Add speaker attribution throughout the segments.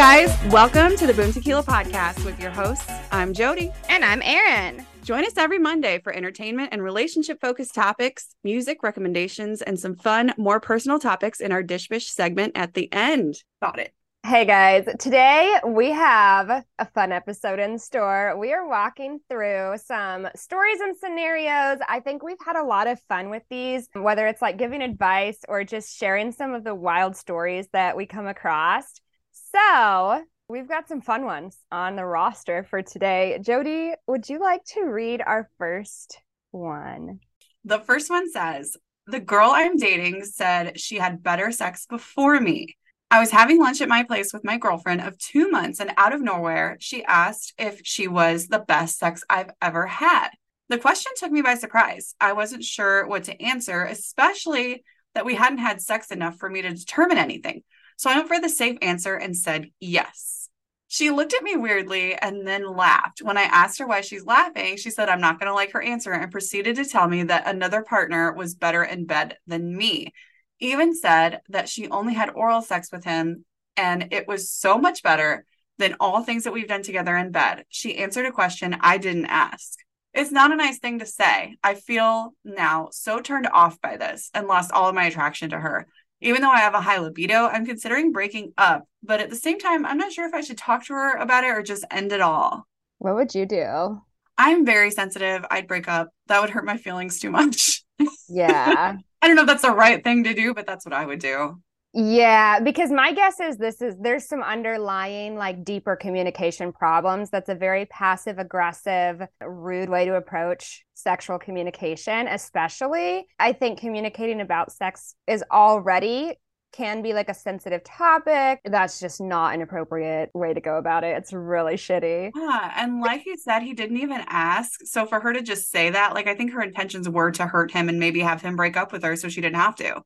Speaker 1: guys? Welcome to the Boom Tequila podcast with your hosts. I'm Jody.
Speaker 2: And I'm Erin.
Speaker 1: Join us every Monday for entertainment and relationship focused topics, music recommendations, and some fun, more personal topics in our Dish Bish segment at the end. Got it.
Speaker 2: Hey guys, today we have a fun episode in store. We are walking through some stories and scenarios. I think we've had a lot of fun with these, whether it's like giving advice or just sharing some of the wild stories that we come across. So we've got some fun ones on the roster for today. Jody, would you like to read our first one?
Speaker 1: The first one says, The girl I'm dating said she had better sex before me. I was having lunch at my place with my girlfriend of two months, and out of nowhere, she asked if she was the best sex I've ever had. The question took me by surprise. I wasn't sure what to answer, especially that we hadn't had sex enough for me to determine anything. So I went for the safe answer and said yes. She looked at me weirdly and then laughed. When I asked her why she's laughing, she said, I'm not going to like her answer and proceeded to tell me that another partner was better in bed than me. Even said that she only had oral sex with him and it was so much better than all things that we've done together in bed. She answered a question I didn't ask. It's not a nice thing to say. I feel now so turned off by this and lost all of my attraction to her. Even though I have a high libido, I'm considering breaking up. But at the same time, I'm not sure if I should talk to her about it or just end it all.
Speaker 2: What would you do?
Speaker 1: I'm very sensitive. I'd break up. That would hurt my feelings too much.
Speaker 2: Yeah.
Speaker 1: I don't know if that's the right thing to do, but that's what I would do.
Speaker 2: Yeah, because my guess is this is there's some underlying like deeper communication problems. That's a very passive aggressive, rude way to approach sexual communication, especially. I think communicating about sex is already can be like a sensitive topic. That's just not an appropriate way to go about it. It's really shitty.
Speaker 1: Yeah. And like he said, he didn't even ask. So for her to just say that, like, I think her intentions were to hurt him and maybe have him break up with her so she didn't have to.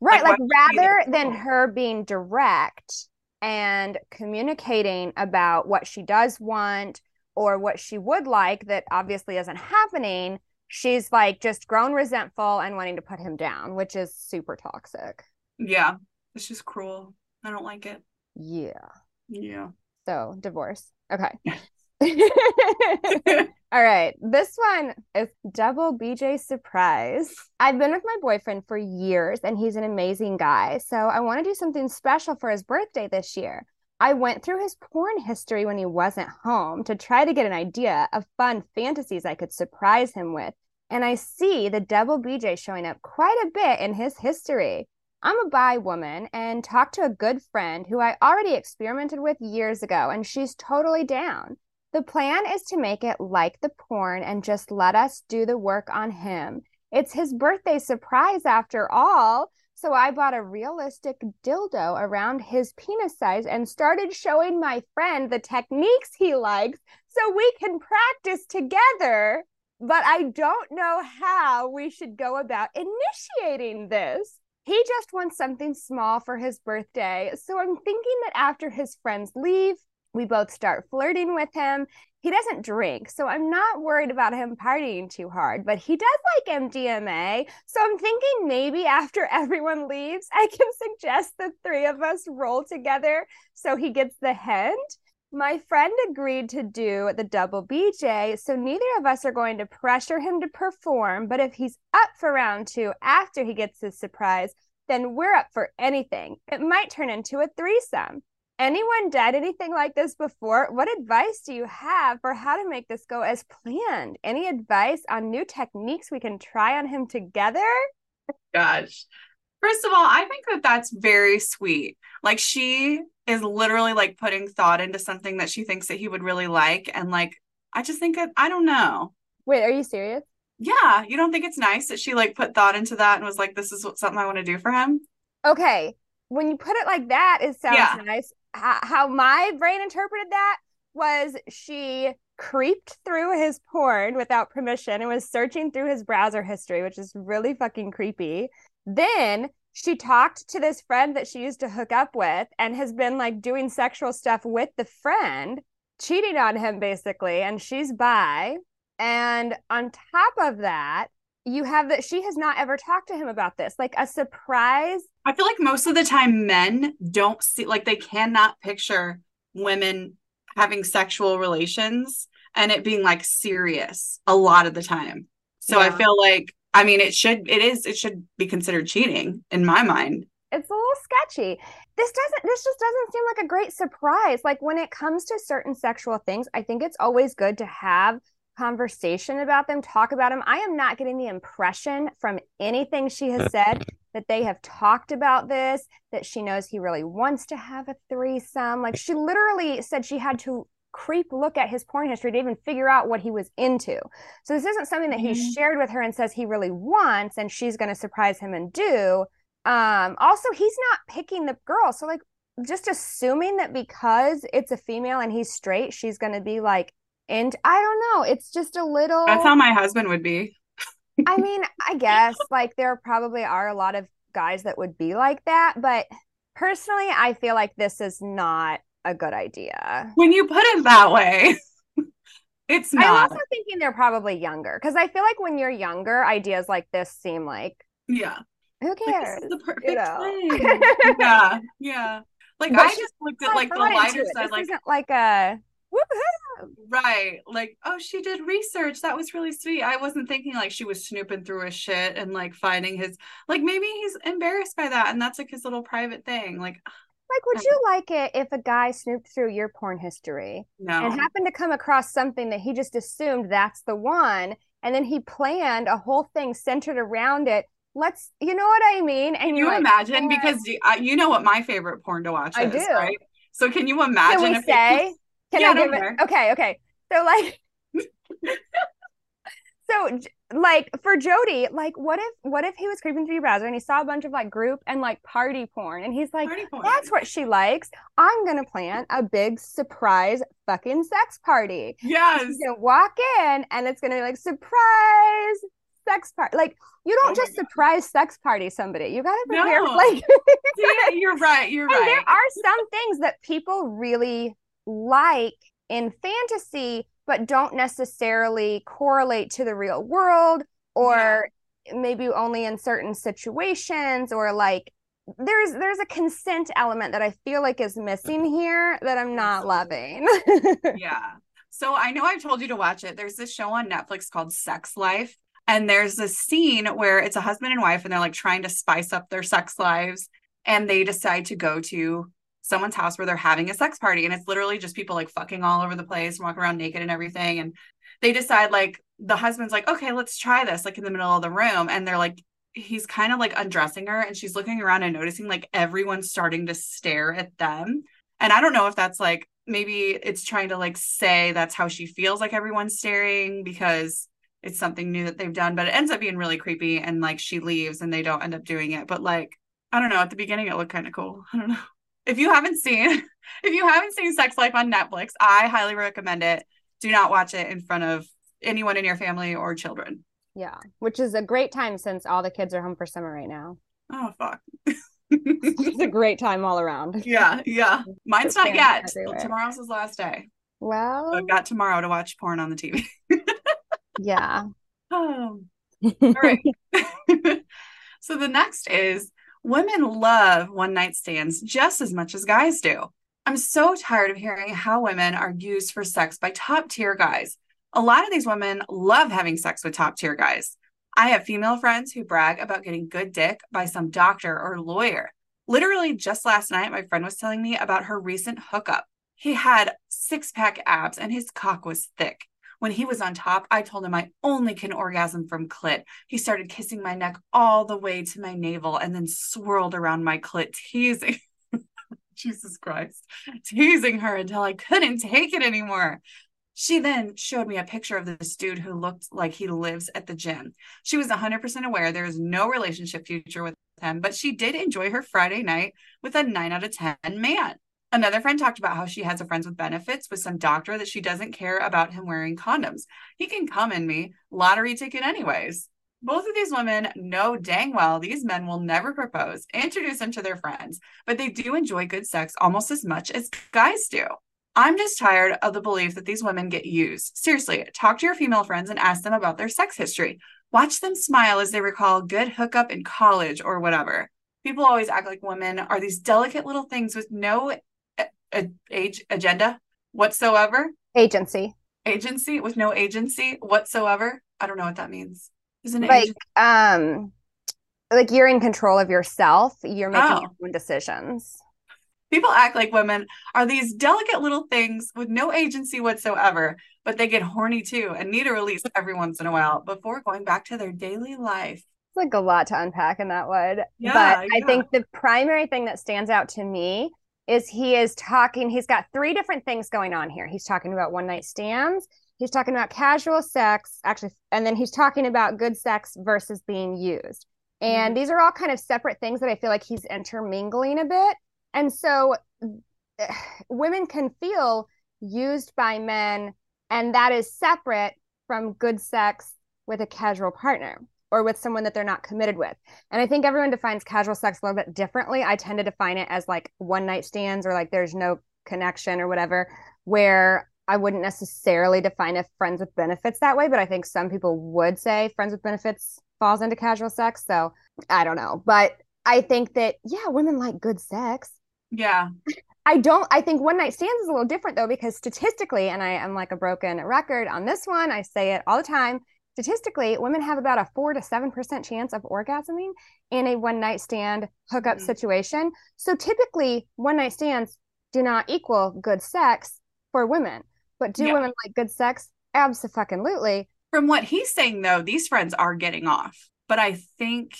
Speaker 2: Right. Like, like rather than her being direct and communicating about what she does want or what she would like that obviously isn't happening, she's like just grown resentful and wanting to put him down, which is super toxic.
Speaker 1: Yeah. It's just cruel. I don't like it.
Speaker 2: Yeah.
Speaker 1: Yeah.
Speaker 2: So, divorce. Okay. All right. This one is double BJ surprise. I've been with my boyfriend for years and he's an amazing guy. So I want to do something special for his birthday this year. I went through his porn history when he wasn't home to try to get an idea of fun fantasies I could surprise him with. And I see the double BJ showing up quite a bit in his history. I'm a bi woman and talked to a good friend who I already experimented with years ago, and she's totally down. The plan is to make it like the porn and just let us do the work on him. It's his birthday surprise after all. So I bought a realistic dildo around his penis size and started showing my friend the techniques he likes so we can practice together. But I don't know how we should go about initiating this. He just wants something small for his birthday. So I'm thinking that after his friends leave, we both start flirting with him. He doesn't drink, so I'm not worried about him partying too hard, but he does like MDMA. So I'm thinking maybe after everyone leaves, I can suggest the three of us roll together so he gets the hint. My friend agreed to do the double BJ, so neither of us are going to pressure him to perform. But if he's up for round two after he gets his surprise, then we're up for anything. It might turn into a threesome. Anyone done anything like this before? What advice do you have for how to make this go as planned? Any advice on new techniques we can try on him together?
Speaker 1: Gosh. First of all, I think that that's very sweet. Like she is literally like putting thought into something that she thinks that he would really like. And like, I just think that I don't know.
Speaker 2: Wait, are you serious?
Speaker 1: Yeah. You don't think it's nice that she like put thought into that and was like, this is what, something I want to do for him?
Speaker 2: Okay. When you put it like that, it sounds yeah. nice. How, how my brain interpreted that was she creeped through his porn without permission and was searching through his browser history, which is really fucking creepy. Then she talked to this friend that she used to hook up with and has been like doing sexual stuff with the friend, cheating on him basically, and she's bi. And on top of that, you have that she has not ever talked to him about this, like a surprise.
Speaker 1: I feel like most of the time men don't see, like, they cannot picture women having sexual relations and it being like serious a lot of the time. So yeah. I feel like I mean it should it is it should be considered cheating in my mind.
Speaker 2: It's a little sketchy. This doesn't this just doesn't seem like a great surprise. Like when it comes to certain sexual things, I think it's always good to have conversation about them, talk about them. I am not getting the impression from anything she has said that they have talked about this, that she knows he really wants to have a threesome. Like she literally said she had to creep look at his porn history to even figure out what he was into. So this isn't something that he mm-hmm. shared with her and says he really wants and she's going to surprise him and do. Um also he's not picking the girl. So like just assuming that because it's a female and he's straight, she's going to be like and I don't know, it's just a little
Speaker 1: That's how my husband would be.
Speaker 2: I mean, I guess like there probably are a lot of guys that would be like that, but personally, I feel like this is not a good idea.
Speaker 1: When you put it that way, it's not. I'm
Speaker 2: also thinking they're probably younger because I feel like when you're younger, ideas like this seem like
Speaker 1: yeah.
Speaker 2: Who cares?
Speaker 1: Like, the perfect you know? yeah, yeah. Like but I just looked at like the lighter side.
Speaker 2: This
Speaker 1: like
Speaker 2: isn't like a
Speaker 1: Right. Like, oh, she did research. That was really sweet. I wasn't thinking like she was snooping through his shit and like finding his like maybe he's embarrassed by that and that's like his little private thing. Like
Speaker 2: like would you like it if a guy snooped through your porn history
Speaker 1: no.
Speaker 2: and happened to come across something that he just assumed that's the one and then he planned a whole thing centered around it let's you know what i mean
Speaker 1: and can you like, imagine because you, you, know what my favorite porn to watch
Speaker 2: I
Speaker 1: is
Speaker 2: do.
Speaker 1: right so can you imagine
Speaker 2: can we say can yeah, I give it? Okay, okay. So like so like for Jody, like what if what if he was creeping through your browser and he saw a bunch of like group and like party porn and he's like, that's what she likes. I'm gonna plan a big surprise fucking sex party.
Speaker 1: Yes.
Speaker 2: He's gonna walk in and it's gonna be like surprise sex party. Like you don't oh just surprise sex party somebody. You gotta prepare no. like
Speaker 1: yeah, you're right. You're
Speaker 2: and
Speaker 1: right.
Speaker 2: There are some things that people really like in fantasy, but don't necessarily correlate to the real world or yeah. maybe only in certain situations or like there's there's a consent element that I feel like is missing here that I'm not loving.
Speaker 1: yeah. So I know I've told you to watch it. There's this show on Netflix called Sex Life. And there's this scene where it's a husband and wife and they're like trying to spice up their sex lives. And they decide to go to someone's house where they're having a sex party and it's literally just people like fucking all over the place and walking around naked and everything and they decide like the husband's like okay let's try this like in the middle of the room and they're like he's kind of like undressing her and she's looking around and noticing like everyone's starting to stare at them and i don't know if that's like maybe it's trying to like say that's how she feels like everyone's staring because it's something new that they've done but it ends up being really creepy and like she leaves and they don't end up doing it but like i don't know at the beginning it looked kind of cool i don't know if you haven't seen if you haven't seen Sex Life on Netflix, I highly recommend it. Do not watch it in front of anyone in your family or children.
Speaker 2: Yeah, which is a great time since all the kids are home for summer right now.
Speaker 1: Oh fuck.
Speaker 2: it's a great time all around.
Speaker 1: Yeah, yeah. Mine's not yet. Tomorrow's his last day.
Speaker 2: Well,
Speaker 1: I've got tomorrow to watch porn on the TV.
Speaker 2: yeah.
Speaker 1: Oh. All right. so the next is Women love one night stands just as much as guys do. I'm so tired of hearing how women are used for sex by top tier guys. A lot of these women love having sex with top tier guys. I have female friends who brag about getting good dick by some doctor or lawyer. Literally, just last night, my friend was telling me about her recent hookup. He had six pack abs and his cock was thick. When he was on top, I told him I only can orgasm from clit. He started kissing my neck all the way to my navel and then swirled around my clit, teasing. Jesus Christ, teasing her until I couldn't take it anymore. She then showed me a picture of this dude who looked like he lives at the gym. She was 100% aware there is no relationship future with him, but she did enjoy her Friday night with a 9 out of 10 man. Another friend talked about how she has a friends with benefits with some doctor that she doesn't care about him wearing condoms. He can come in me, lottery ticket, anyways. Both of these women know dang well these men will never propose, introduce them to their friends, but they do enjoy good sex almost as much as guys do. I'm just tired of the belief that these women get used. Seriously, talk to your female friends and ask them about their sex history. Watch them smile as they recall good hookup in college or whatever. People always act like women are these delicate little things with no age agenda whatsoever.
Speaker 2: Agency.
Speaker 1: Agency with no agency whatsoever. I don't know what that means. Isn't it
Speaker 2: Like
Speaker 1: agency?
Speaker 2: um like you're in control of yourself. You're making
Speaker 1: Oh.
Speaker 2: your own decisions.
Speaker 1: People act like women are these delicate little things with no agency whatsoever, but they get horny too and need a release every once in a while before going back to their daily life.
Speaker 2: It's like a lot to unpack in that one.
Speaker 1: Yeah,
Speaker 2: but I
Speaker 1: yeah.
Speaker 2: think the primary thing that stands out to me is he is talking, he's got three different things going on here. He's talking about one night stands, he's talking about casual sex, actually, and then he's talking about good sex versus being used. And
Speaker 1: Mhm.
Speaker 2: these are all kind of separate things that I feel like he's intermingling a bit. And so women can feel used by men, and that is separate from good sex with a casual partner or with someone that they're not committed with. And I think everyone defines casual sex a little bit differently. I tend to define it as like one night stands or like there's no connection or whatever, where I wouldn't necessarily define a friends with benefits that way, but I think some people would say friends with benefits falls into casual sex. So I don't know. But I think that, yeah, women like good sex.
Speaker 1: Yeah.
Speaker 2: I don't I think one night stands is a little different though because statistically and I am like a broken record on this one I say it all the time statistically women have about a 4 to 7% chance of orgasming in a one night stand hookup
Speaker 1: Mhm.
Speaker 2: situation so typically one night stands do not equal good sex for women but do
Speaker 1: Yeah.
Speaker 2: women like good sex absolutely
Speaker 1: From what he's saying though, these friends are getting off. But I think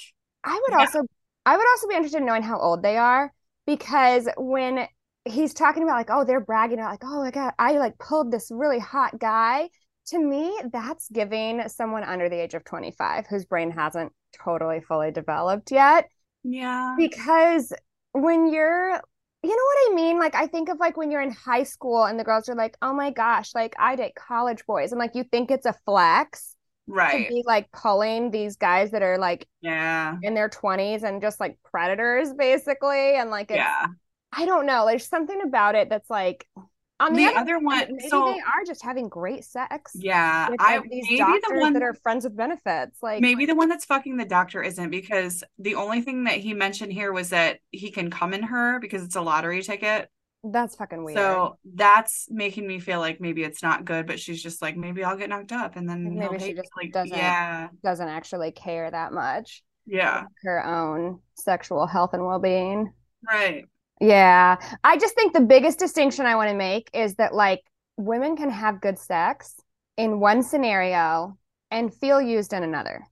Speaker 2: I would
Speaker 1: Yeah.
Speaker 2: also I would also be interested in knowing how old they are because when he's talking about like oh they're bragging about like oh my god I like pulled this really hot guy to me that's giving someone under the age of 25 whose brain hasn't totally fully developed yet
Speaker 1: yeah.
Speaker 2: because when you're you know what I mean like I think of like when you're in high school and the girls are like oh my gosh like I date college boys and like you think it's a flex
Speaker 1: right?
Speaker 2: to be like pulling these guys that are like
Speaker 1: Yeah.
Speaker 2: in their 20s and just like predators basically and like it's
Speaker 1: Yeah.
Speaker 2: I don't know there's something about it that's like on the,
Speaker 1: The
Speaker 2: other
Speaker 1: other one
Speaker 2: maybe
Speaker 1: so
Speaker 2: they are just having great sex
Speaker 1: yeah,
Speaker 2: with
Speaker 1: I
Speaker 2: these
Speaker 1: maybe
Speaker 2: doctors
Speaker 1: the one
Speaker 2: that are friends with benefits like
Speaker 1: maybe the one that's fucking the doctor isn't because the only thing that he mentioned here was that he can come in her because it's a lottery ticket.
Speaker 2: that's fucking weird
Speaker 1: So that's making me feel like maybe it's not good, but she's just like, maybe I'll get knocked up and then
Speaker 2: maybe she just
Speaker 1: like,
Speaker 2: doesn't-
Speaker 1: yeah,
Speaker 2: doesn't actually care that much
Speaker 1: yeah,
Speaker 2: her own sexual health and well-being
Speaker 1: right.
Speaker 2: Yeah I just think the biggest distinction I want to make is that like women can have good sex in one scenario and feel used in another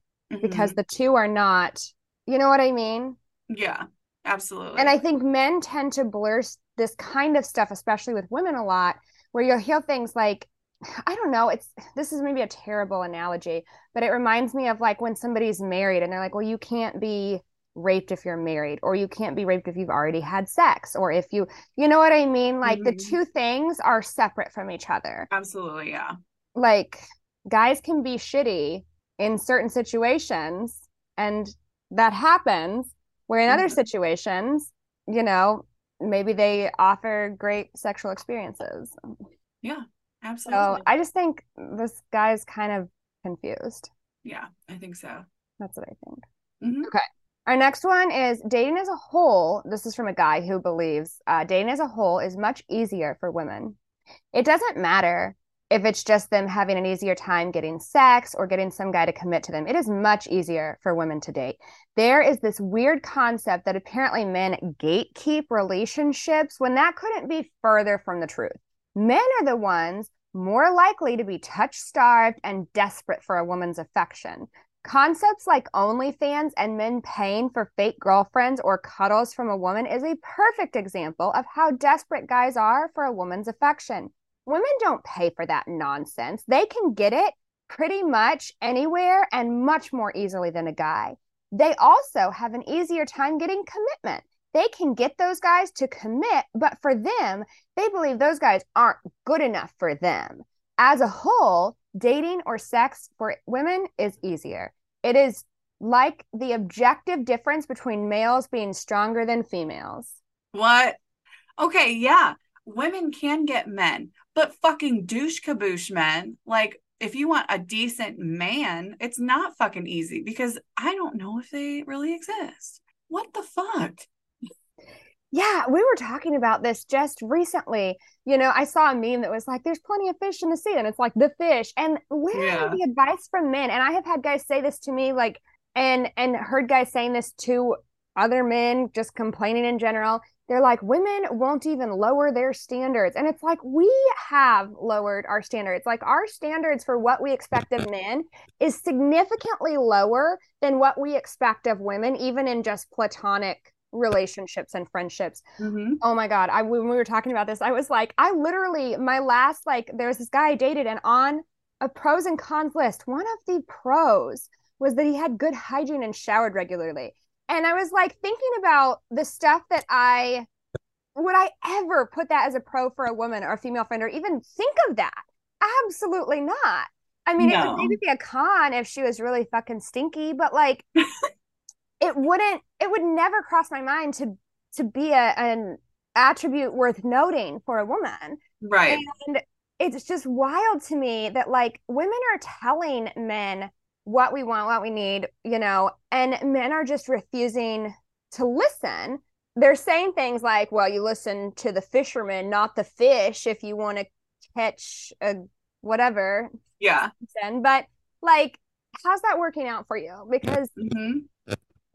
Speaker 2: because
Speaker 1: Mhm.
Speaker 2: the two are not you know what I mean
Speaker 1: yeah, absolutely.
Speaker 2: And I think men tend to blur this kind of stuff, especially with women a lot, where you'll hear things like, I don't know, it's this is maybe a terrible analogy, but it reminds me of like when somebody's married and they're like, well, you can't be raped if you're married, or you can't be raped if you've already had sex, or if you, you know what I mean? Like the
Speaker 1: Mhm.
Speaker 2: two things are separate from each other.
Speaker 1: absolutely, yeah,
Speaker 2: Like guys can be shitty in certain situations, and that happens. Where in other
Speaker 1: Mhm.
Speaker 2: situations, you know, maybe they offer great sexual experiences. yeah
Speaker 1: absolutely.
Speaker 2: so I just think this guy's kind of confused.
Speaker 1: yeah, I think so.
Speaker 2: That's what I think.
Speaker 1: Mhm.
Speaker 2: Our next one is dating as a whole. This is from a guy who believes uh, dating as a whole is much easier for women. It doesn't matter if it's just them having an easier time getting sex or getting some guy to commit to them. It is much easier for women to date. There is this weird concept that apparently men gatekeep relationships when that couldn't be further from the truth. Men are the ones more likely to be touch starved and desperate for a woman's affection. Concepts like OnlyFans and men paying for fake girlfriends or cuddles from a woman is a perfect example of how desperate guys are for a woman's affection. Women don't pay for that nonsense. They can get it pretty much anywhere and much more easily than a guy. They also have an easier time getting commitment. They can get those guys to commit, but for them, they believe those guys aren't good enough for them. As a whole, dating or sex for women is easier. It is like the objective difference between males being stronger than females.
Speaker 1: What? Okay, yeah. Women can get men, but fucking douche kaboosh men, like if you want a decent man, it's not fucking easy because I don't know if they really exist. What the fuck?
Speaker 2: Yeah, we were talking about this just recently. You know, I saw a meme that was like, there's plenty of fish in the sea, and it's like the fish. And literally
Speaker 1: Yeah.
Speaker 2: the advice from men, and I have had guys say this to me, like, and and heard guys saying this to other men, just complaining in general. They're like, women won't even lower their standards. And it's like, we have lowered our standards. Like, our standards for what we expect of men is significantly lower than what we expect of women, even in just platonic relationships and friendships.
Speaker 1: Mhm.
Speaker 2: Oh my God. I when we were talking about this, I was like, I literally, my last, like, there was this guy I dated, and on a pros and cons list, one of the pros was that he had good hygiene and showered regularly. And I was like thinking about the stuff that I would I ever put that as a pro for a woman or a female friend or even think of that? Absolutely not. I mean, it would maybe be a con if she was really fucking stinky, but like it wouldn't it would never cross my mind to to be a, an attribute worth noting for a woman.
Speaker 1: Right.
Speaker 2: And it's just wild to me that like women are telling men what we want, what we need, you know, and men are just refusing to listen. They're saying things like, well, you listen to the fisherman, not the fish, if you want to catch a whatever.
Speaker 1: Yeah.
Speaker 2: But like, how's that working out for you? Because
Speaker 1: hmm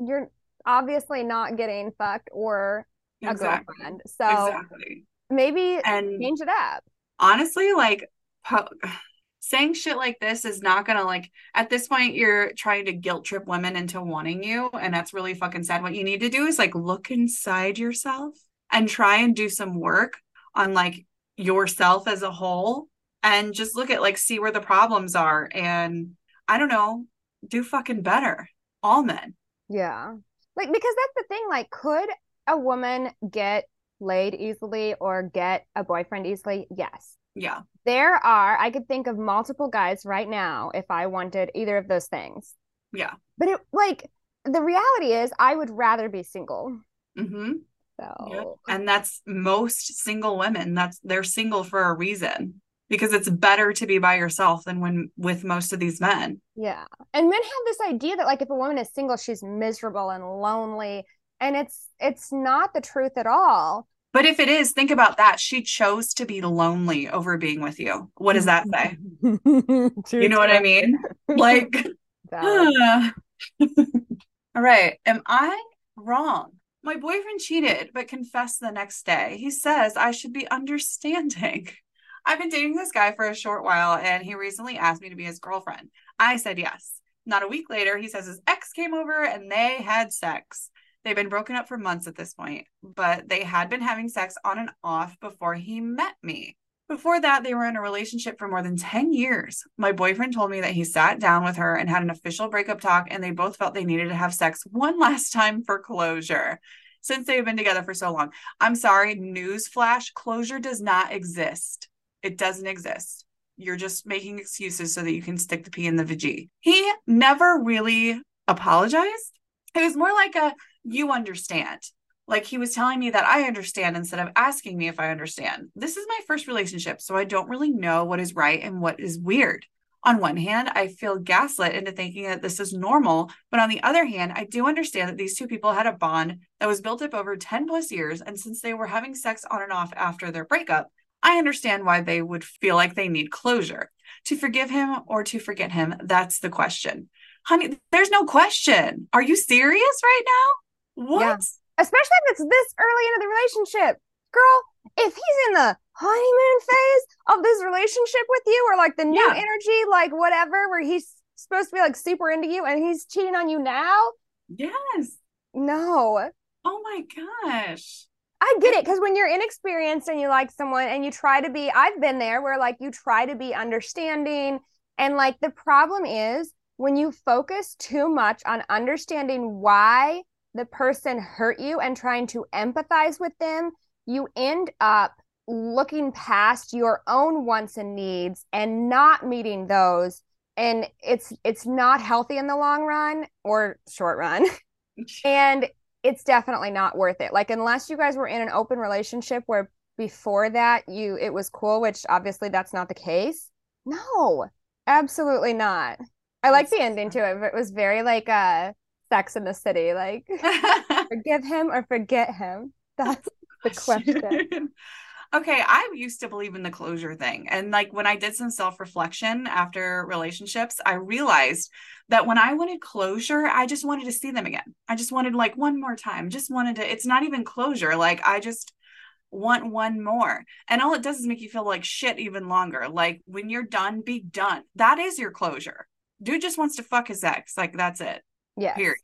Speaker 2: you're obviously not getting fucked or a
Speaker 1: Exactly.
Speaker 2: girlfriend. So
Speaker 1: Exactly.
Speaker 2: maybe
Speaker 1: And
Speaker 2: change it up.
Speaker 1: honestly, like po- saying shit like this is not gonna like at this point you're trying to guilt trip women into wanting you, and that's really fucking sad. What you need to do is like look inside yourself and try and do some work on like yourself as a whole and just look at like see where the problems are and I don't know, do fucking better. All men.
Speaker 2: Yeah. Like, because that's the thing. Like, could a woman get laid easily or get a boyfriend easily? Yes.
Speaker 1: Yeah.
Speaker 2: There are, I could think of multiple guys right now if I wanted either of those things.
Speaker 1: Yeah.
Speaker 2: But it, like, the reality is, I would rather be single.
Speaker 1: Mm-hmm.
Speaker 2: So,
Speaker 1: Yep. And that's most single women. That's they're single for a reason because it's better to be by yourself than when with most of these men.
Speaker 2: yeah. And men have this idea that, like, if a woman is single, she's miserable and lonely. And it's, it's not the truth at all.
Speaker 1: But if it is, think about that. She chose to be lonely over being with you. What does that say? You know what I mean? Like, all right. Am I wrong? My boyfriend cheated, but confessed the next day. He says I should be understanding. I've been dating this guy for a short while, and he recently asked me to be his girlfriend. I said yes. Not a week later, he says his ex came over and they had sex. They've been broken up for months at this point, but they had been having sex on and off before he met me. Before that, they were in a relationship for more than 10 years. My boyfriend told me that he sat down with her and had an official breakup talk, and they both felt they needed to have sex one last time for closure since they've been together for so long. I'm sorry, newsflash closure does not exist. It doesn't exist. You're just making excuses so that you can stick the P in the VG. He never really apologized. It was more like a, you understand. Like he was telling me that I understand instead of asking me if I understand. This is my first relationship, so I don't really know what is right and what is weird. On one hand, I feel gaslit into thinking that this is normal, but on the other hand, I do understand that these two people had a bond that was built up over 10 plus years. And since they were having sex on and off after their breakup, I understand why they would feel like they need closure. To forgive him or to forget him, that's the question. Honey, there's no question. Are you serious right now? What?
Speaker 2: Yeah. especially if it's this early into the relationship. Girl, if he's in the honeymoon phase of this relationship with you, or like the new
Speaker 1: Yeah.
Speaker 2: energy, like whatever, where he's supposed to be like super into you and he's cheating on you now,
Speaker 1: Yes.
Speaker 2: no.
Speaker 1: Oh my gosh.
Speaker 2: I get it because when you're inexperienced and you like someone and you try to be, I've been there where like you try to be understanding. And like the problem is when you focus too much on understanding why the person hurt you and trying to empathize with them, you end up looking past your own wants and needs and not meeting those. And it's it's not healthy in the long run or short run. and it's definitely not worth it. Like unless you guys were in an open relationship where before that you it was cool, which obviously that's not the case. No, absolutely not. I like the ending to it, but it was very like uh Sex in the City, like forgive him or forget him. That's the question.
Speaker 1: okay, I used to believe in the closure thing. And like when I did some self reflection after relationships, I realized that when I wanted closure, I just wanted to see them again. I just wanted like one more time, just wanted to, it's not even closure. Like I just, want one more. And all it does is make you feel like shit even longer. Like when you're done, be done. That is your closure. Dude just wants to fuck his ex. Like that's it.
Speaker 2: Yeah.
Speaker 1: Period.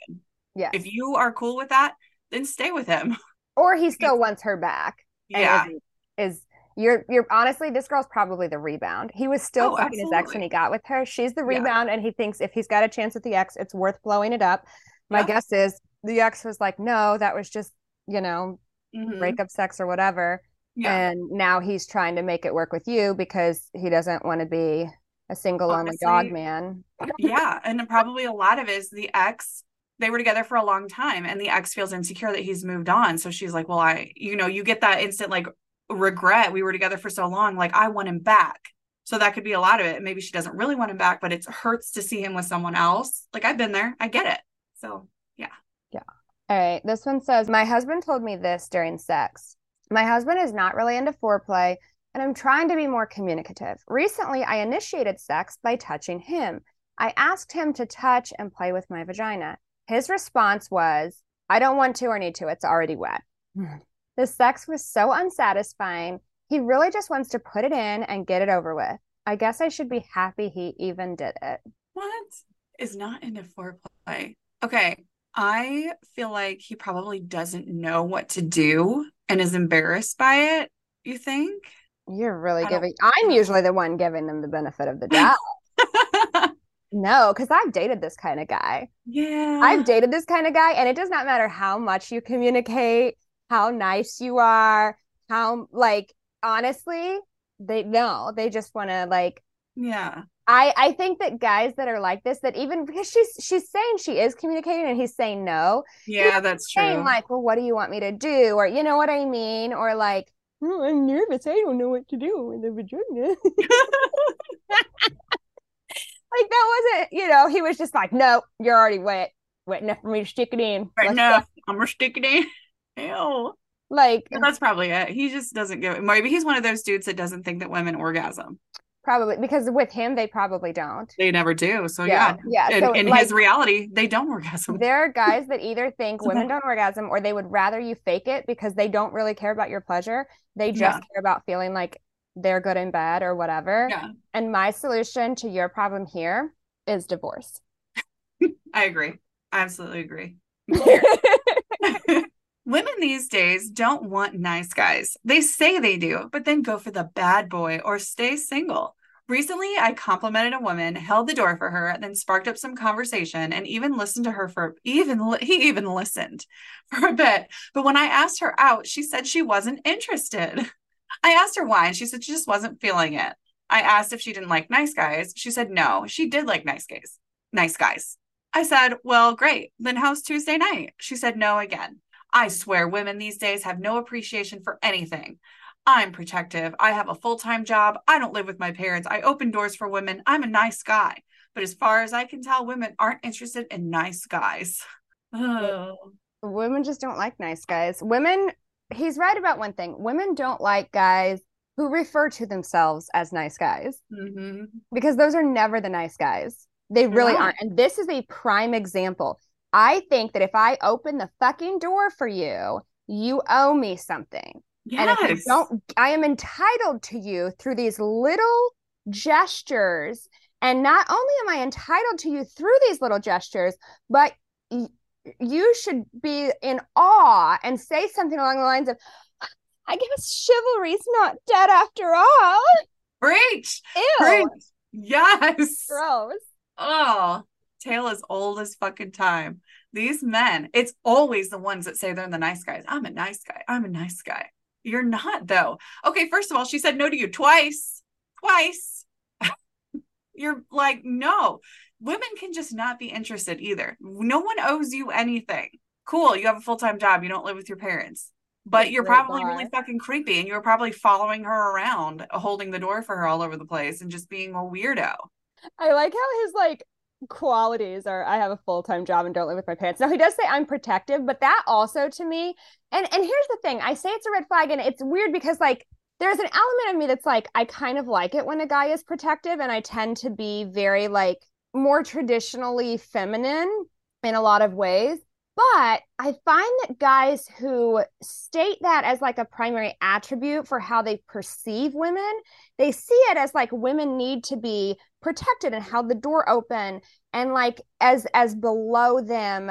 Speaker 2: Yeah.
Speaker 1: If you are cool with that, then stay with him.
Speaker 2: Or he still wants her back.
Speaker 1: Yeah.
Speaker 2: Is, you're you're honestly this girl's probably the rebound. He was still
Speaker 1: Oh,
Speaker 2: fucking his ex when he got with her. She's the
Speaker 1: Yeah.
Speaker 2: rebound, and he thinks if he's got a chance with the ex, it's worth blowing it up. My
Speaker 1: Yeah.
Speaker 2: guess is the ex was like, no, that was just you know
Speaker 1: Mhm.
Speaker 2: breakup sex or whatever.
Speaker 1: Yeah.
Speaker 2: And now he's trying to make it work with you because he doesn't want to be a single lonely dog man.
Speaker 1: yeah. And probably a lot of it is the ex, they were together for a long time and the ex feels insecure that he's moved on. So she's like, well, I, you know, you get that instant like regret. We were together for so long. Like I want him back. So that could be a lot of it. Maybe she doesn't really want him back, but it hurts to see him with someone else. Like I've been there. I get it. So yeah. Yeah.
Speaker 2: All right. This one says, My husband told me this during sex. My husband is not really into foreplay, and I'm trying to be more communicative. Recently, I initiated sex by touching him. I asked him to touch and play with my vagina. His response was, I don't want to or need to. It's already wet. the sex was so unsatisfying. He really just wants to put it in and get it over with. I guess I should be happy he even did it.
Speaker 1: what is not into foreplay? Okay. I feel like he probably doesn't know what to do and is embarrassed by it. You think?
Speaker 2: You're really
Speaker 1: I
Speaker 2: giving, I'm usually the one giving them the benefit of the doubt. No, because I've dated this kind of guy.
Speaker 1: yeah.
Speaker 2: I've dated this kind of guy, and it does not matter how much you communicate, how nice you are, how, like, honestly, they no, they just want to, like,
Speaker 1: yeah.
Speaker 2: I, I think that guys that are like this, that even because she's she's saying she is communicating and he's saying no,
Speaker 1: Yeah, that's true.
Speaker 2: saying like, well, what do you want me to do? Or you know what I mean? Or like, "Oh, I'm nervous. I don't know what to do with the vagina. like that wasn't, you know, he was just like, no, you're already wet, wet enough for me to stick it in.
Speaker 1: right now. I'm gonna stick it in. Ew.
Speaker 2: Like
Speaker 1: Yeah, That's probably it. He just doesn't give maybe he's one of those dudes that doesn't think that women orgasm.
Speaker 2: probably because with him they probably don't.
Speaker 1: They never do. So
Speaker 2: Yeah,
Speaker 1: yeah.
Speaker 2: yeah.
Speaker 1: In,
Speaker 2: So,
Speaker 1: in
Speaker 2: like-
Speaker 1: his reality, they don't orgasm.
Speaker 2: There are guys that either think women don't orgasm or they would rather you fake it because they don't really care about your pleasure. They just
Speaker 1: Yeah.
Speaker 2: care about feeling like they're good in bed or whatever.
Speaker 1: Yeah,
Speaker 2: And my solution to your problem here is divorce.
Speaker 1: I agree. I absolutely agree. Women these days don't want nice guys. They say they do, but then go for the bad boy or stay single. Recently, I complimented a woman, held the door for her, then sparked up some conversation and even listened to her for even he even listened for a bit. But when I asked her out, she said she wasn't interested. I asked her why, and she said she just wasn't feeling it. I asked if she didn't like nice guys. She said no, she did like nice guys. Nice guys. I said, "Well, great. Then how's Tuesday night?" She said no again. I swear women these days have no appreciation for anything. I'm protective. I have a full time job. I don't live with my parents. I open doors for women. I'm a nice guy. But as far as I can tell, women aren't interested in nice guys. Oh.
Speaker 2: Women just don't like nice guys. Women, he's right about one thing. Women don't like guys who refer to themselves as nice guys
Speaker 1: hmm
Speaker 2: because those are never the nice guys. They really aren't. And this is a prime example. I think that if I open the fucking door for you, you owe me something. And if you
Speaker 1: Yes.
Speaker 2: don't, I am entitled to you through these little gestures. And not only am I entitled to you through these little gestures, but y- you should be in awe and say something along the lines of, I guess chivalry's not dead after all.
Speaker 1: Preach.
Speaker 2: Ew.
Speaker 1: Preach. Yes.
Speaker 2: Gross.
Speaker 1: Oh, tale as old as fucking time. These men, it's always the ones that say they're the nice guys. I'm a nice guy. I'm a nice guy. You're not, though. Okay, first of all, she said no to you twice. Twice. You're like, no. Women can just not be interested either. No one owes you anything. Cool, you have a full time job. You don't live with your parents. But you're probably really fucking creepy and you were probably following her around, holding the door for her all over the place and just being a weirdo.
Speaker 2: I like how his like qualities are I have a full time job and don't live with my parents. Now he does say I'm protective, but that also to me, and and here's the thing, I say it's a red flag, and it's weird because like there's an element of me that's like I kind of like it when a guy is protective, and I tend to be very like more traditionally feminine in a lot of ways. But I find that guys who state that as like a primary attribute for how they perceive women, they see it as like women need to be protected and held the door open and like as as below them.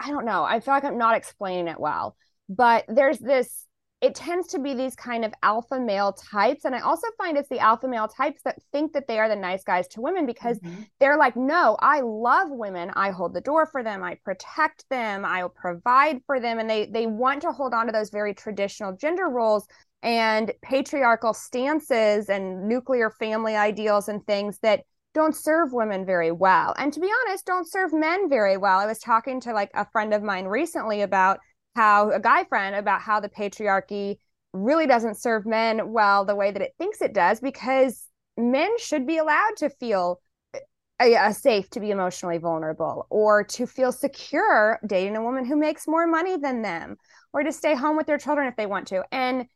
Speaker 2: I don't know. I feel like I'm not explaining it well. But there's this it tends to be these kind of alpha male types. And I also find it's the alpha male types that think that they are the nice guys to women because mm-hmm. they're like, no, I love women. I hold the door for them. I protect them. I'll provide for them. And they they want to hold on to those very traditional gender roles and patriarchal stances and nuclear family ideals and things that don't serve women very well. And to be honest, don't serve men very well. I was talking to like a friend of mine recently about how a guy friend about how the patriarchy really doesn't serve men well the way that it thinks it does because men should be allowed to feel safe to be emotionally vulnerable or to feel secure dating a woman who makes more money than them or to stay home with their children if they want to and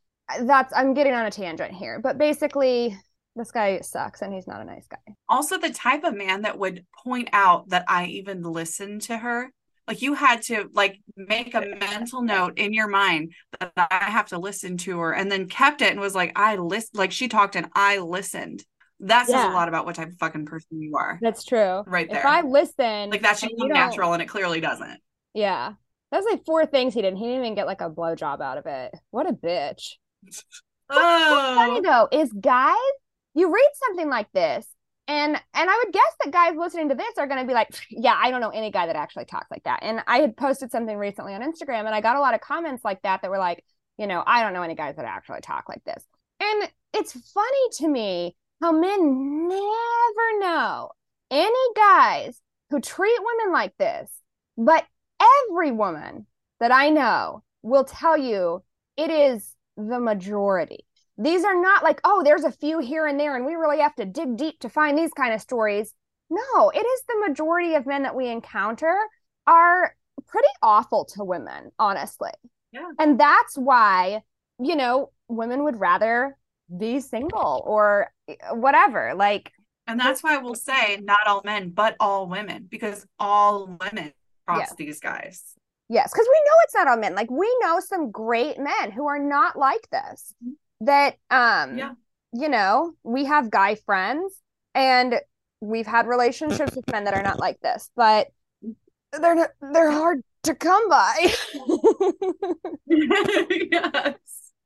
Speaker 2: that's i'm getting on a tangent here but basically this guy sucks and he's not a nice guy
Speaker 1: also the type of man that would point out that i even listened to her like you had to like make a mental note in your mind that I have to listen to her and then kept it and was like, I list like she talked and I listened. That says yeah. a lot about what type of fucking person you are.
Speaker 2: That's true.
Speaker 1: Right there.
Speaker 2: If I listen,
Speaker 1: like that should come natural and it clearly doesn't.
Speaker 2: Yeah. That's like four things he didn't. He didn't even get like a blowjob out of it. What a bitch. oh. What's funny though is guys, you read something like this and and i would guess that guys listening to this are going to be like yeah i don't know any guy that actually talks like that. And i had posted something recently on instagram and i got a lot of comments like that that were like you know i don't know any guys that actually talk like this. And it's funny to me how men never know any guys who treat women like this but every woman that i know will tell you it is the majority these are not like, oh, there's a few here and there, and we really have to dig deep to find these kind of stories. No, it is the majority of men that we encounter are pretty awful to women, honestly. Yeah. And that's why, you know, women would rather be single or eh, whatever. Like,
Speaker 1: and that's why we'll say not all men, but all women, because all women cross yeah. these guys.
Speaker 2: Yes, because we know it's not all men. Like we know some great men who are not like this. Mm-hmm. That um yeah. you know we have guy friends and we've had relationships with men that are not like this but they're not, they're hard to come by.
Speaker 1: Yes.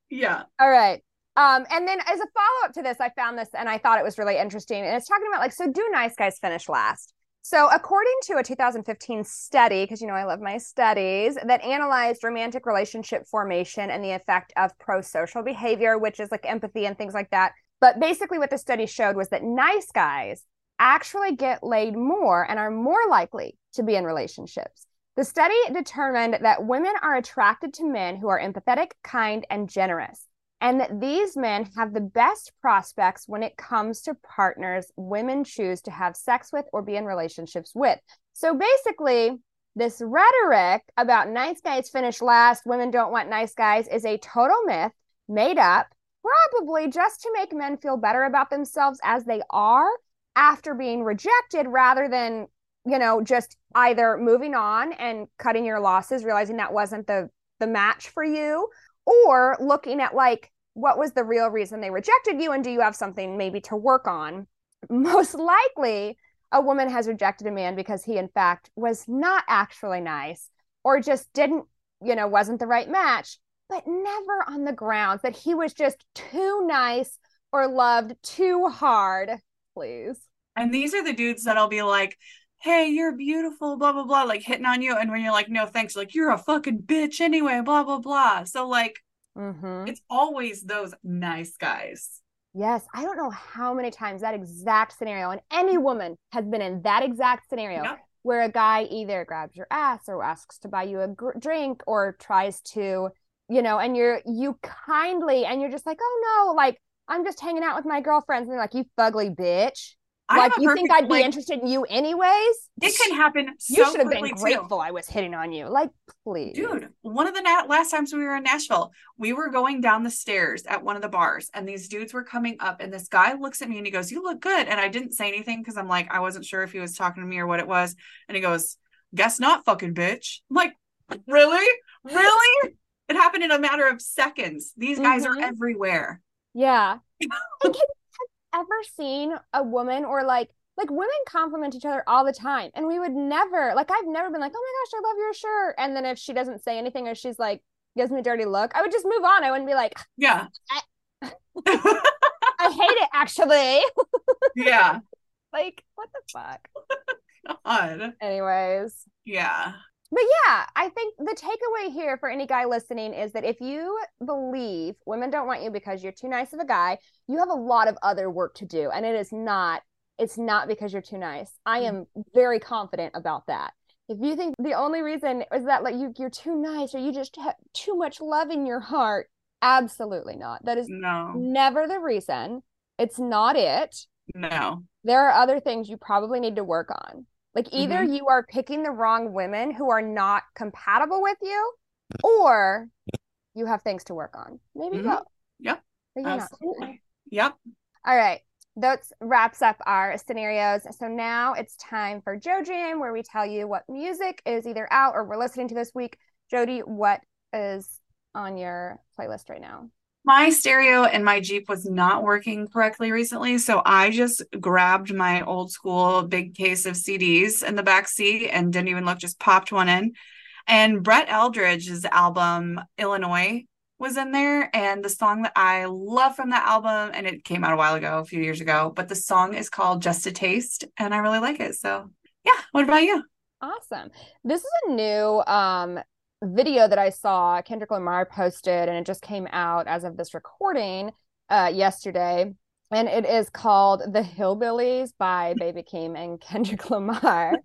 Speaker 1: Yeah.
Speaker 2: All right. Um and then as a follow-up to this i found this and i thought it was really interesting and it's talking about like so do nice guys finish last so, according to a 2015 study, because you know I love my studies, that analyzed romantic relationship formation and the effect of pro social behavior, which is like empathy and things like that. But basically, what the study showed was that nice guys actually get laid more and are more likely to be in relationships. The study determined that women are attracted to men who are empathetic, kind, and generous and that these men have the best prospects when it comes to partners women choose to have sex with or be in relationships with. So basically, this rhetoric about nice guys finish last, women don't want nice guys is a total myth made up, probably just to make men feel better about themselves as they are after being rejected rather than, you know, just either moving on and cutting your losses, realizing that wasn't the the match for you, or looking at like what was the real reason they rejected you and do you have something maybe to work on? Most likely a woman has rejected a man because he in fact was not actually nice or just didn't you know wasn't the right match but never on the grounds that he was just too nice or loved too hard please.
Speaker 1: And these are the dudes that I'll be like hey you're beautiful blah blah blah like hitting on you and when you're like no thanks like you're a fucking bitch anyway blah blah blah so like Mm-hmm. It's always those nice guys.
Speaker 2: Yes, I don't know how many times that exact scenario, and any woman has been in that exact scenario yeah. where a guy either grabs your ass or asks to buy you a gr- drink or tries to, you know, and you're you kindly and you're just like, oh no, like I'm just hanging out with my girlfriends, and they're like, you fugly bitch.
Speaker 1: I
Speaker 2: like you think I'd be
Speaker 1: like,
Speaker 2: interested in you anyways?
Speaker 1: It can happen so
Speaker 2: you should have been
Speaker 1: too.
Speaker 2: grateful I was hitting on you. Like, please.
Speaker 1: Dude, one of the na- last times we were in Nashville, we were going down the stairs at one of the bars, and these dudes were coming up, and this guy looks at me and he goes, "You look good," and I didn't say anything because I'm like, I wasn't sure if he was talking to me or what it was, and he goes, "Guess not, fucking bitch." I'm like, really, really? It happened in a matter of seconds. These guys
Speaker 2: Mhm.
Speaker 1: are everywhere.
Speaker 2: Yeah. ever seen a woman or like like women compliment each other all the time and we would never like I've never been like, "Oh my gosh, I love your shirt." And then if she doesn't say anything or she's like gives me a dirty look, I would just move on. I wouldn't be like,
Speaker 1: Yeah,
Speaker 2: "I hate it actually."
Speaker 1: yeah.
Speaker 2: like, what the fuck?
Speaker 1: God.
Speaker 2: Anyways,
Speaker 1: Yeah.
Speaker 2: But yeah, I think the takeaway here for any guy listening is that if you believe women don't want you because you're too nice of a guy, you have a lot of other work to do. And it is not, it's not because you're too nice. I mm-hmm. am very confident about that. If you think the only reason is that like you you're too nice or you just have too much love in your heart, absolutely not. That is
Speaker 1: No.
Speaker 2: never the reason. It's not it
Speaker 1: No.
Speaker 2: there are other things you probably need to work on. Like either you are picking the wrong women who are not compatible with you, or you have things to work on. Maybe
Speaker 1: Mhm.
Speaker 2: both.
Speaker 1: Yep.
Speaker 2: But you're not.
Speaker 1: Absolutely. Yep.
Speaker 2: All right. That wraps up our scenarios. So now it's time for Joe Jam, where we tell you what music is either out or we're listening to this week. Jody, what is on your playlist right now?
Speaker 1: My stereo and my Jeep was not working correctly recently, so I just grabbed my old school big case of CDs in the back seat and didn't even look, just popped one in. And Brett Eldredge's album Illinois was in there, and the song that I love from that album, and it came out a while ago, a few years ago, but the song is called Just a Taste, and I really like it. So, yeah. What about you?
Speaker 2: Awesome. This is a new um video that I saw Kendrick Lamar posted and it just came out as of this recording uh yesterday and it is called The Hillbillies by Baby Keem and Kendrick Lamar.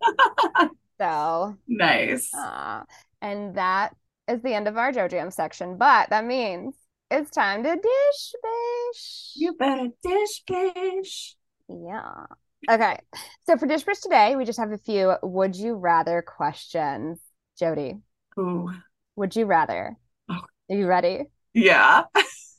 Speaker 2: So,
Speaker 1: Nice.
Speaker 2: uh, and that is the end of our JoJam section, but that means it's time to dish bish.
Speaker 1: You better dish bish.
Speaker 2: Yeah. Okay. So for Dish Bish today, we just have a few would you rather questions. Jody,
Speaker 1: Ooh.
Speaker 2: would you rather?
Speaker 1: Oh.
Speaker 2: Are you ready?
Speaker 1: Yeah.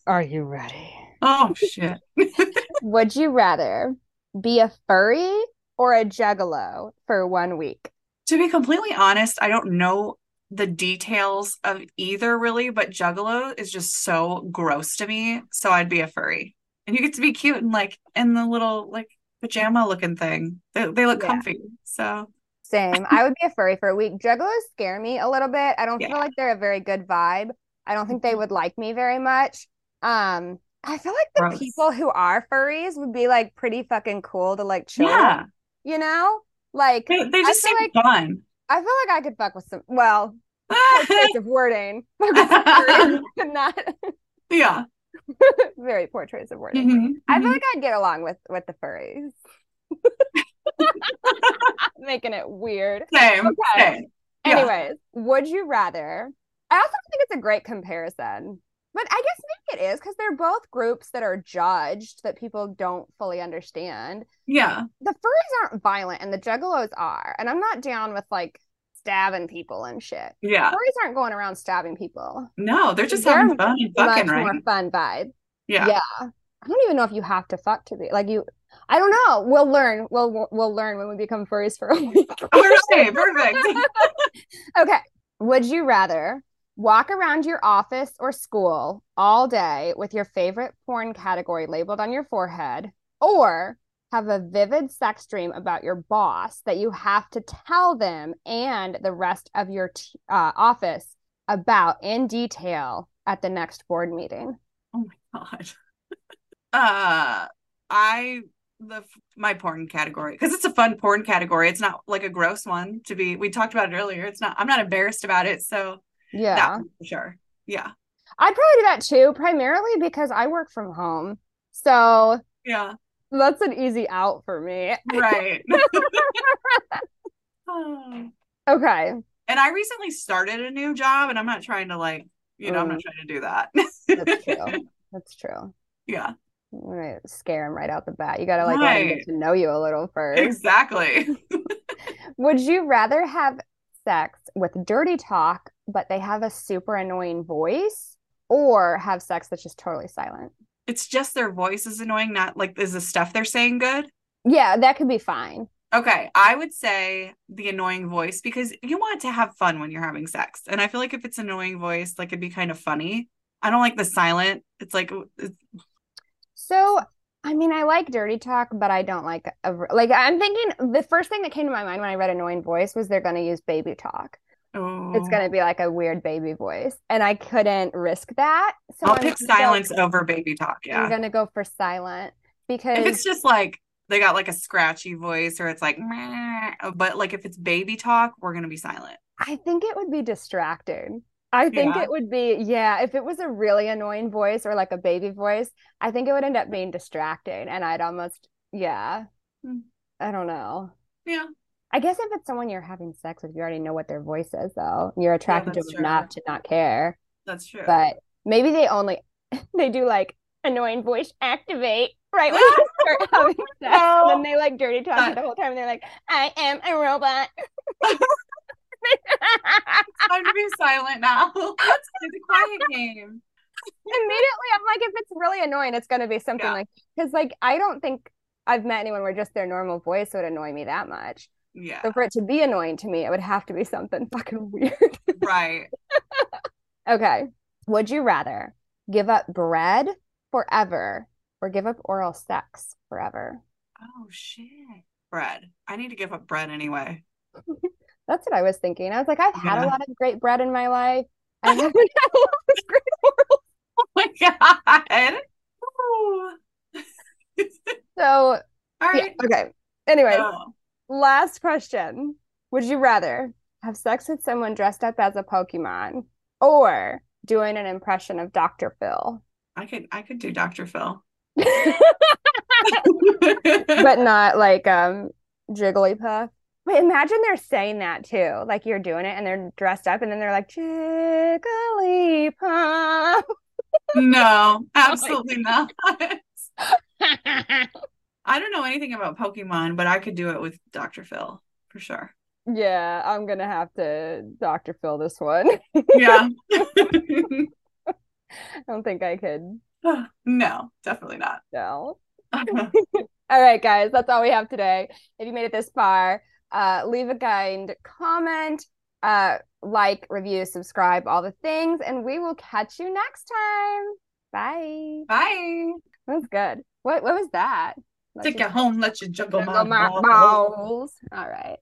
Speaker 2: Are you ready?
Speaker 1: Oh, shit.
Speaker 2: Would you rather be a furry or a juggalo for one week?
Speaker 1: To be completely honest, I don't know the details of either really, but Juggalo is just so gross to me. So I'd be a furry. And you get to be cute and like in the little like pajama looking thing. They, they look
Speaker 2: Yeah.
Speaker 1: comfy. So
Speaker 2: Same. I would be a furry for a week. Juggalos scare me a little bit. I don't feel like they're a very good vibe. I don't think they would like me very much. Um, I feel like the
Speaker 1: Gross.
Speaker 2: people who are furries would be like pretty fucking cool to like chill
Speaker 1: yeah,
Speaker 2: you know? Like
Speaker 1: they, they just seem fun.
Speaker 2: I feel like I could fuck with some well, of wording. Fuck with some furries, Not
Speaker 1: yeah.
Speaker 2: very poor choice of wording.
Speaker 1: Mhm,
Speaker 2: I feel
Speaker 1: mhm.
Speaker 2: like I'd get along with with the furries. Making it weird.
Speaker 1: Same.
Speaker 2: Okay.
Speaker 1: Same. Yeah.
Speaker 2: Anyways, would you rather? I also think it's a great comparison. But I guess maybe it is because they're both groups that are judged that people don't fully understand.
Speaker 1: Yeah.
Speaker 2: The furries aren't violent and the juggalos are. And I'm not down with like stabbing people and shit.
Speaker 1: Yeah.
Speaker 2: Furries aren't going around stabbing people.
Speaker 1: No, they're just
Speaker 2: They're
Speaker 1: having fun and fucking,
Speaker 2: Much
Speaker 1: right?
Speaker 2: more fun vibe.
Speaker 1: Yeah.
Speaker 2: Yeah. I don't even know if you have to fuck to be like you. I don't know. We'll learn. We'll we'll learn when we become furries for a week.
Speaker 1: Right, perfect.
Speaker 2: Okay. Would you rather walk around your office or school all day with your favorite porn category labeled on your forehead, or have a vivid sex dream about your boss that you have to tell them and the rest of your t- uh, office about in detail at the next board meeting?
Speaker 1: Oh my god. Uh I the my porn category because it's a fun porn category. It's not like a gross one to be. We talked about it earlier. It's not. I'm not embarrassed about it. So
Speaker 2: Yeah.
Speaker 1: for sure. Yeah.
Speaker 2: I'd probably do that too, primarily because I work from home. So
Speaker 1: Yeah.
Speaker 2: that's an easy out for me.
Speaker 1: Right.
Speaker 2: Okay.
Speaker 1: and I recently started a new job, and I'm not trying to like. You know, I'm not
Speaker 2: Mm.
Speaker 1: trying to do that.
Speaker 2: That's true. That's true.
Speaker 1: yeah.
Speaker 2: I'm gonna scare him right out the bat. You gotta like let him
Speaker 1: Right.
Speaker 2: get to know you a little first.
Speaker 1: Exactly.
Speaker 2: Would you rather have sex with dirty talk, but they have a super annoying voice, or have sex that's just totally silent?
Speaker 1: It's just their voice is annoying, not like is the stuff they're saying good?
Speaker 2: Yeah, that could be fine.
Speaker 1: Okay, I would say the annoying voice because you want to have fun when you're having sex. And I feel like if it's annoying voice, like it'd be kind of funny. I don't like the silent. It's like it's,
Speaker 2: So, I mean, I like dirty talk, but I don't like a, like I'm thinking the first thing that came to my mind when I read annoying voice was they're gonna use baby talk.
Speaker 1: oh,
Speaker 2: It's gonna oh. be like a weird baby voice, and I couldn't risk that. So
Speaker 1: I'll
Speaker 2: I'm
Speaker 1: pick
Speaker 2: gonna go-
Speaker 1: silence over baby talk. Yeah, I'm
Speaker 2: gonna go for silent
Speaker 1: If
Speaker 2: because
Speaker 1: it's just like they got like a scratchy voice or it's like, "Meh," but like if it's baby talk, we're gonna be silent.
Speaker 2: I think it would be distracting. I think
Speaker 1: Yeah.
Speaker 2: it would be, yeah, if it was a really annoying voice or like a baby voice, I think it would end up being distracting. And I'd almost, yeah,
Speaker 1: Hmm.
Speaker 2: I don't know.
Speaker 1: Yeah.
Speaker 2: I guess if it's someone you're having sex with, you already know what their voice is, though. You're attracted to
Speaker 1: that's
Speaker 2: them
Speaker 1: true.
Speaker 2: enough to not care.
Speaker 1: That's true.
Speaker 2: But maybe they only, they do like annoying voice activate right when you start having sex. And then they like dirty talk the whole time. And they're like, I am a robot.
Speaker 1: time to be silent now. Let's play the quiet game.
Speaker 2: immediately I'm like, if it's really annoying, it's gonna be something
Speaker 1: Yeah.
Speaker 2: like because like I don't think I've met anyone where just their normal voice would annoy me that much.
Speaker 1: Yeah.
Speaker 2: So for it to be annoying to me, it would have to be something fucking weird.
Speaker 1: Right.
Speaker 2: okay. Would you rather give up bread forever or give up oral sex forever?
Speaker 1: Oh shit. Bread. I need to give up bread anyway.
Speaker 2: That's what I was thinking. I was like, I've had a lot of great bread in my life. I haven't had a lot of great oral.
Speaker 1: Oh my god.
Speaker 2: So
Speaker 1: all right.
Speaker 2: yeah, okay. Anyway,
Speaker 1: No.
Speaker 2: Last question. Would you rather have sex with someone dressed up as a Pokemon or doing an impression of Dr. Phil?
Speaker 1: I could I could do Dr. Phil.
Speaker 2: but not like um Jigglypuff. But imagine they're saying that too. Like you're doing it and they're dressed up and then they're like Jigglypuff.
Speaker 1: no, absolutely not. I don't know anything about Pokemon, but I could do it with Dr. Phil for sure.
Speaker 2: yeah, I'm gonna have to Dr. Phil this one.
Speaker 1: Yeah.
Speaker 2: I don't think I could.
Speaker 1: no, definitely not.
Speaker 2: No. All right, guys, that's all we have today. If you made it this far, uh, leave a kind comment, uh, like, review, subscribe, all the things, and we will catch you next time. Bye.
Speaker 1: Bye.
Speaker 2: That was good. What what was that? Let
Speaker 1: Take
Speaker 2: you
Speaker 1: you home, let you juggle my
Speaker 2: juggle my
Speaker 1: balls.
Speaker 2: balls. All right.